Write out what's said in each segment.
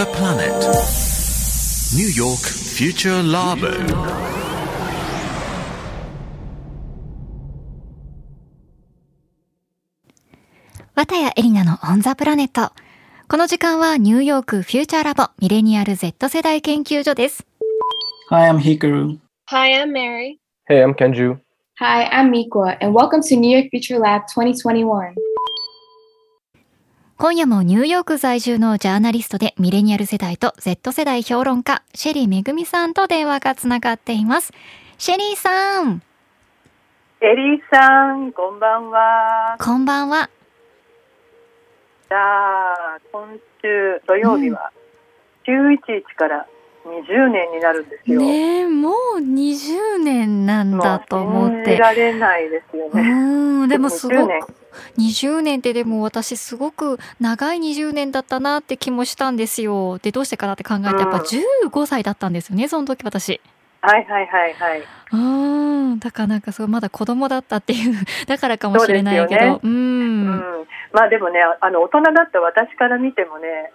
the planet. New York Future Labo. 綿谷エリナのオンザプラネット。この時間はニューヨークフューチャーラボミレニアル Z 世代研究所です。Hi, I'm Hikaru. Hi, I'm Mary. Hey, I'm Kenju. Hi, I'm Mikwa, and welcome to New York Future Lab 2021. 今夜もニューヨーク在住のジャーナリストでミレニアル世代と Z 世代評論家、シェリーめぐみさんと電話がつながっています。シェリーさん、エリーさん、こんばんは。こんばんは。じゃあ、今週土曜日は911から20年になるんですよ。ねえ、もう20年なんだと思っ信じて。られないですようね。ーん、でもすご20年く、20年ってでも私すごく長い20年だったなって気もしたんですよ。で、どうしてかなって考えて、やっぱ15歳だったんですよね、その時私。はいはいはいはい。うーん、だからなんかそう、まだ子供だったっていう、だからかもしれないけど、ねうー。うんん。まあでもね、あの、大人だった私から見てもね、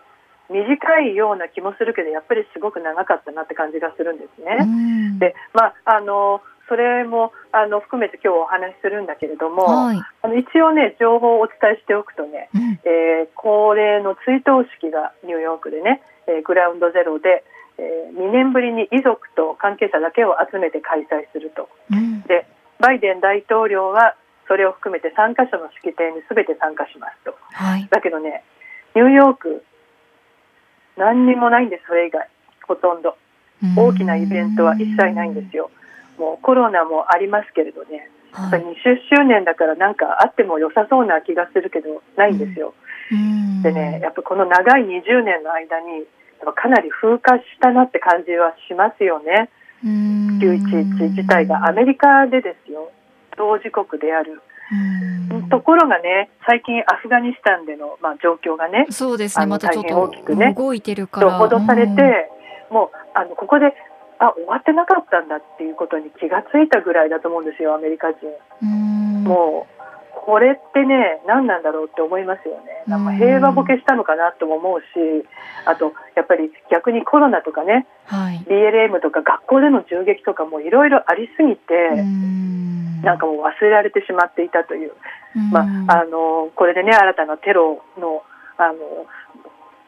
短いような気もするけど、やっぱりすごく長かったなって感じがするんですね。うんで、まあ、あの、それもあの含めて今日お話しするんだけれども、はい。あの一応ね情報をお伝えしておくとね、うん。えー恒例の追悼式がニューヨークでね、えーグラウンドゼロで、え2年ぶりに遺族と関係者だけを集めて開催すると。うん。でバイデン大統領はそれを含めて3カ所の式典に全て参加しますと。はい。だけどねニューヨーク何にもないんですそれ以外。ほとんど。大きなイベントは一切ないんですよもうコロナもありますけれどね。やっぱり20周年だからなんかあっても良さそうな気がするけどないんですよ。うん。でねやっぱこの長い20年の間にかなり風化したなって感じはしますよね。うん。911自体がアメリカでですよ。同時刻である。うん。ところがね最近アフガニスタンでの、まあ、状況がねそうですね、またちょっ大変大きくねと動いてるかとら。脅されて、うん。もうあのここであ終わってなかったんだっていうことに気がついたぐらいだと思うんですよアメリカ人。うん。もうこれってね何なんだろうって思いますよね。なんか平和ボケしたのかなとも思うしあとやっぱり逆にコロナとかねはい。BLM とか学校での銃撃とかもいろいろありすぎて、うん。なんかもう忘れられてしまっていたという、まうん。あ、あのこれでね新たなテロのあの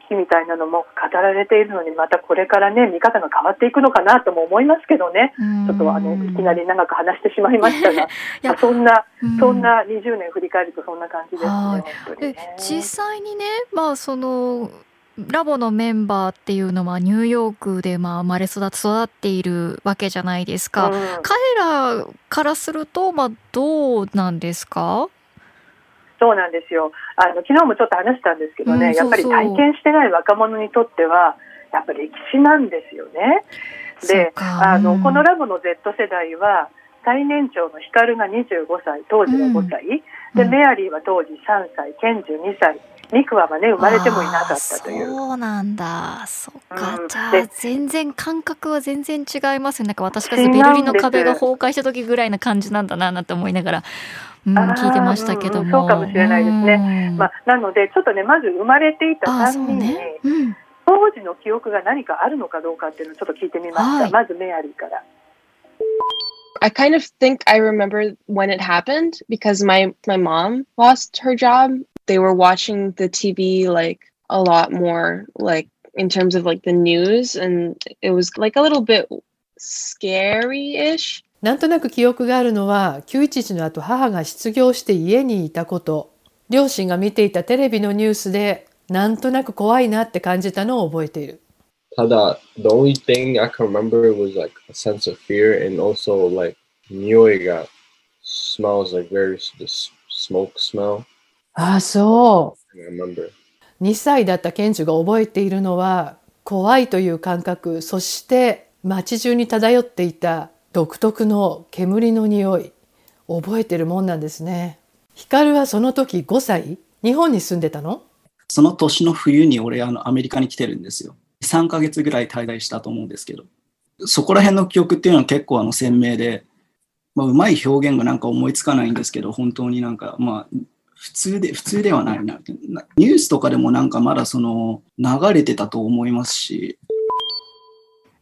日みたいなのも語られているのにまたこれからね見方が変わっていくのかなとも思いますけどねちょっとあのいきなり長く話してしまいましたが、やまあそんなうんそんな20年振り返るとそんな感じですね。ね実際にね、まあそのラボのメンバーっていうのはニューヨークでまあ生まれ育って育っているわけじゃないですか。うん彼らからするとまあどうなんですか？そうなんですよ。あの昨日もちょっと話したんですけどね、うんやっぱり体験してない若者にとってはやっぱり歴史なんですよね。そうでか。あの、うん。このラボの Z 世代は最年長のヒカルが25歳当時は5歳、でうんメアリーは当時3歳ケンジ2歳ミクワはね生まれてもいなかったという。そうなんだ。そっか。うんじゃあで全然感覚は全然違いますよね。なんか私が違うんですベルリンの壁が崩壊した時ぐらいな感じなんだななんて思いながら、うん、聞いてましたけども。うんそうかもしれないですねうんまあ、なのでちょっとねまず生まれていたあー3人に、ね。うん。当時の記憶が何かあるのかどうかっていうのをちょっと聞いてみました、はいまずメアリーから I kind of think I remember when it happened because my my mom lost her job. They were watching the TV like a lot more like in terms of like the news and it was like a little bit scary-ish. なんとなく記憶があるのは911の後母が失業して家にいたこと両親が見ていたテレビのニュースでなんとなく怖いなって感じたのを覚えている Tada, the only thing I can remember was like a sense of fear and also like nyoiga smells like very the smoke smell. ああそ.う。2歳だったケンジュが覚えているのは怖いという感覚そして街中に漂っていた独特の煙の匂い覚えてるもんなんですね。ヒカルはその時5歳？日本に住んでたの？その年の冬に俺、あの、アメリカに来てるんですよ。3ヶ月ぐらい滞在したと思うんですけど、そこら辺の記憶っていうのは結構あの鮮明で、まあ、うまい表現がなんか思いつかないんですけど、本当になんか、まあ、普通で、普通ではないな。ニュースとかでもなんかまだその流れてたと思いますし。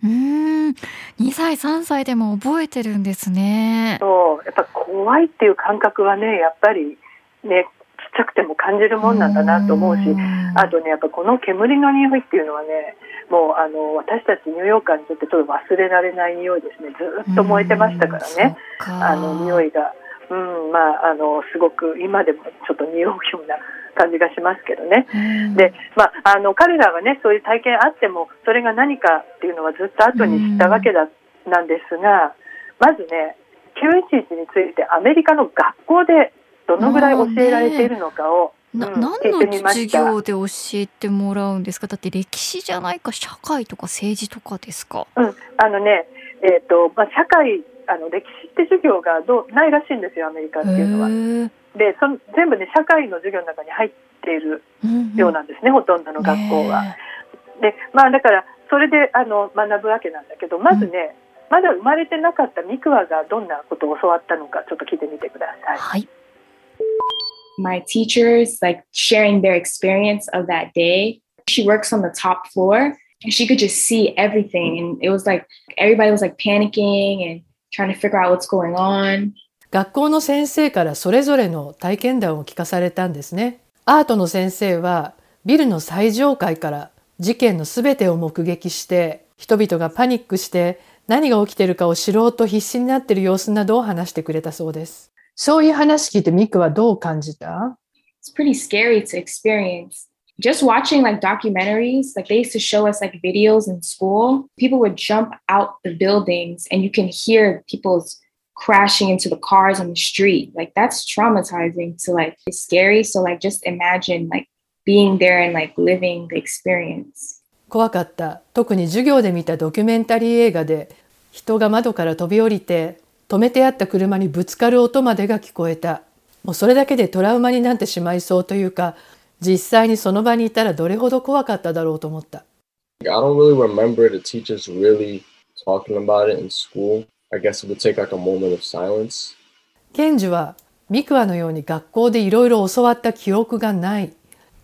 うん、2歳、3歳でも覚えてるんですね。そう、やっぱ怖いっていう感覚はね、やっぱりね、ちっちゃくても感じるもんなんだなと思うし、あとね、やっぱこの煙の匂いっていうのはね、もうあの私たちニューヨーカーにとってちょっと忘れられない匂いですね。ずっと燃えてましたからね、あの匂いが。うん、まあ、あの、すごく今でもちょっと匂うような感じがしますけどね。で、まあ、あの、彼らはね、そういう体験あっても、それが何かっていうのはずっと後に知ったわけだ、なんですが、まずね、911についてアメリカの学校でどのぐらい教えられているのかを、な、うん、何の授業で教えてもらうんですか？だって歴史じゃないか社会とか政治とかですか？うんあのねえっ、ー、とまあ社会あの歴史って授業がどうないらしいんですよアメリカっていうのは。でその全部ね社会の授業の中に入っているようなんですね、うんうん、ほとんどの学校は。でまあだからそれであの学ぶわけなんだけどまずね、うん、まだ生まれてなかったミクワがどんなことを教わったのかちょっと聞いてみてください。はい my teachers like sharing their experience of that day. She works on the top floor and she could just see everything. And it was like everybody was like panicking and trying to figure out what's going on. 学校の先生からそれぞれの体験談を聞かされたんですね。アートの先生はビルの最上階から事件のすべてを目撃して人々がパニックして何が起きているかを知ろうと必死になっている様子などを話してくれたそうです。そういう話聞いてミクはどう感じた？It's pretty scary to experience. Just watching like documentaries, like they used to show us like videos in school. People would jump out the buildings and you can hear people's crashing into the cars on the street. Like that's traumatizing to like it's scary. So like just imagine like being there and like living the experience. 怖かった。特に授業で見たドキュメンタリー映画で人が窓から飛び降りて止めてあった車にぶつかる音までが聞こえた。もうそれだけでトラウマになってしまいそうというか、 実際にその場にいたらどれほど怖かっただろうと思った。I don't really remember the teachers really talking about it in school. I guess it would take like a moment of silence. ケンジはミクワのように学校でいろいろ教わった記憶がない。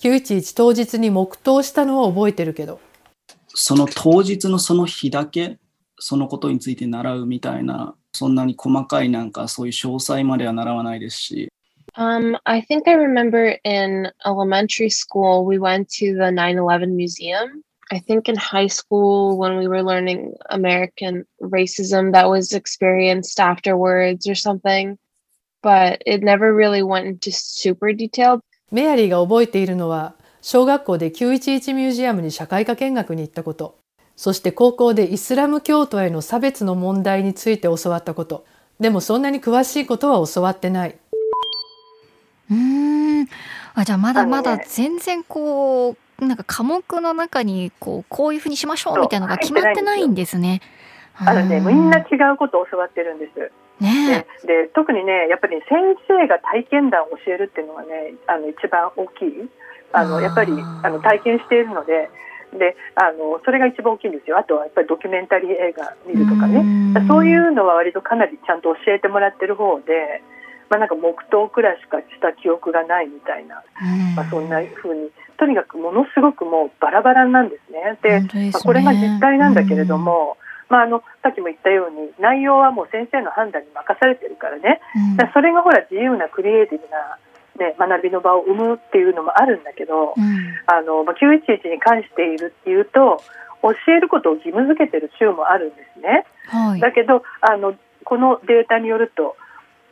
911当日に黙祷したのは覚えてるけど。その当日のその日だけそのことについて習うみたいなそんなに細かいなんかそういう詳細までは習わないですし。Um, I think I remember in elementary school we went to the 9/11 museum. I think in high school when we were learning American racism that was experienced afterwards or something, but it never really went into super detail. メアリーが覚えているのは小学校で911ミュージアムに社会科見学に行ったこと。そして高校でイスラム教徒への差別の問題について教わったことでもそんなに詳しいことは教わってない うん。あじゃあまだまだ全然こうなんか科目の中にこうこういうふうにしましょうみたいなのが決まってないんですね。あのね、みんな違うことを教わってるんです。ね、で特にねやっぱり先生が体験談を教えるっていうのがねあの一番大きい。あのやっぱりあの体験しているので。であのそれが一番大きいんですよ。あとはやっぱりドキュメンタリー映画見るとかね。そういうのは割とかなりちゃんと教えてもらってる方で、まあ、なんか黙祷くらいしかした記憶がないみたいな、まあ、そんなふうにとにかくものすごくもうバラバラなんですね。で、ね、まあ、これが実態なんだけれども、まあ、あのさっきも言ったように内容はもう先生の判断に任されてるからね、うん、それがほら自由なクリエイティブなね、学びの場を生むっていうのもあるんだけど、うん、あのまあ、911に関しているっていうと教えることを義務付けてる州もあるんですね。はい、だけどあのこのデータによると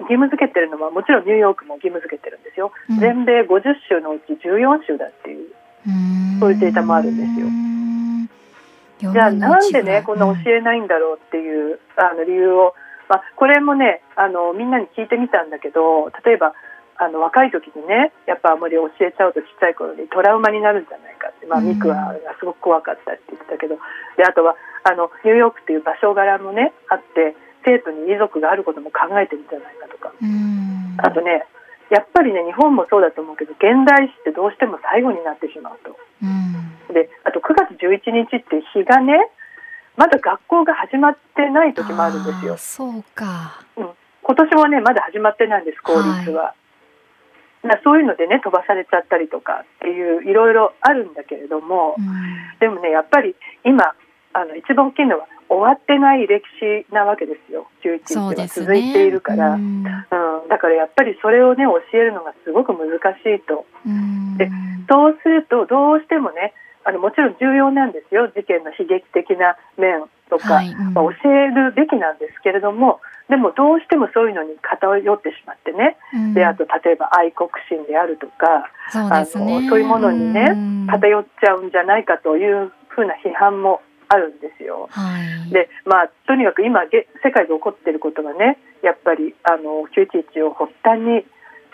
義務付けてるのはもちろんニューヨークも義務付けてるんですよ、うん、全米50州のうち14州だっていうそういうデータもあるんですよ。じゃあなんでねこんな教えないんだろうっていう、あの理由を、まあ、これもねあのみんなに聞いてみたんだけど例えばあの若い時にねやっぱあまり教えちゃうとちっちゃい頃にトラウマになるんじゃないかって、まあ、ミクはすごく怖かったって言ってたけどであとはあのニューヨークっていう場所柄もねあって生徒に遺族があることも考えてるんじゃないか。あとねやっぱりね日本もそうだと思うけど現代史ってどうしても最後になってしまうと。であと9月11日って日がねまだ学校が始まってない時もあるんですよ。そうか、うん、今年もねまだ始まってないんです公立は。はい。そういうのでね飛ばされちゃったりとかっていういろいろあるんだけれども、うん、でもねやっぱり今あの一番大きいのは終わってない歴史なわけですよ。11日は続いているから、ね、うん、うん、だからやっぱりそれをね教えるのがすごく難しいと。うん、でそうするとどうしてもねあのもちろん重要なんですよ。事件の悲劇的な面とか、はい。うん、まあ、教えるべきなんですけれどもでもどうしてもそういうのに偏ってしまってね、うん、であと例えば愛国心であるとかそう、ね、あのそういうものにね、偏っちゃうんじゃないかというふうな批判もあるんですよ。はい、でまあとにかく今世界で起こっていることがねやっぱりあの911を発端に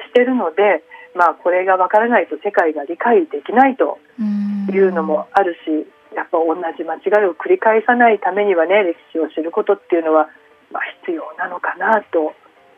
してるので、まあ、これがわからないと世界が理解できないというのもあるしやっぱ同じ間違いを繰り返さないためにはね歴史を知ることっていうのは、まあ、必要なのかなと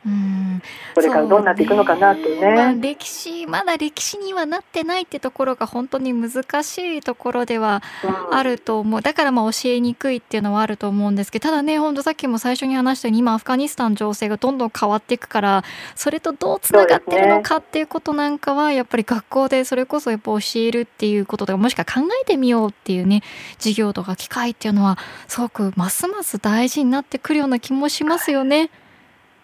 うん。これからどうなっていくのかなとね、ね、まあ、歴史まだ歴史にはなってないってところが本当に難しいところではあると思う、うん、だからまあ教えにくいっていうのはあると思うんですけどただね本当さっきも最初に話したように今アフガニスタン情勢がどんどん変わっていくからそれとどうつながってるのかっていうことなんかはやっぱり学校でそれこそやっぱ教えるっていうこととかもしくは考えてみようっていうね授業とか機会っていうのはすごくますます大事になってくるような気もしますよね。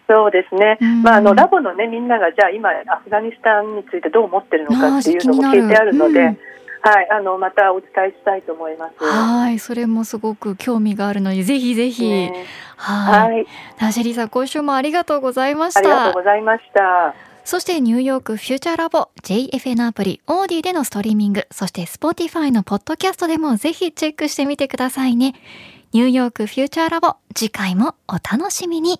そうですね、まあ、あのラボの、ね、みんながじゃあ今アフガニスタンについてどう思ってるのかっていうのも聞いてあるので。はい、あのまたお伝えしたいと思います。はい、それもすごく興味があるので、ぜひぜひ。ね、はい。ナジェリさん、今週もありがとうございました。ありがとうございました。そしてニューヨークフューチャーラボ JFN アプリオーディでのストリーミング、そして Spotify のポッドキャストでもぜひチェックしてみてくださいね。ニューヨークフューチャーラボ、次回もお楽しみに。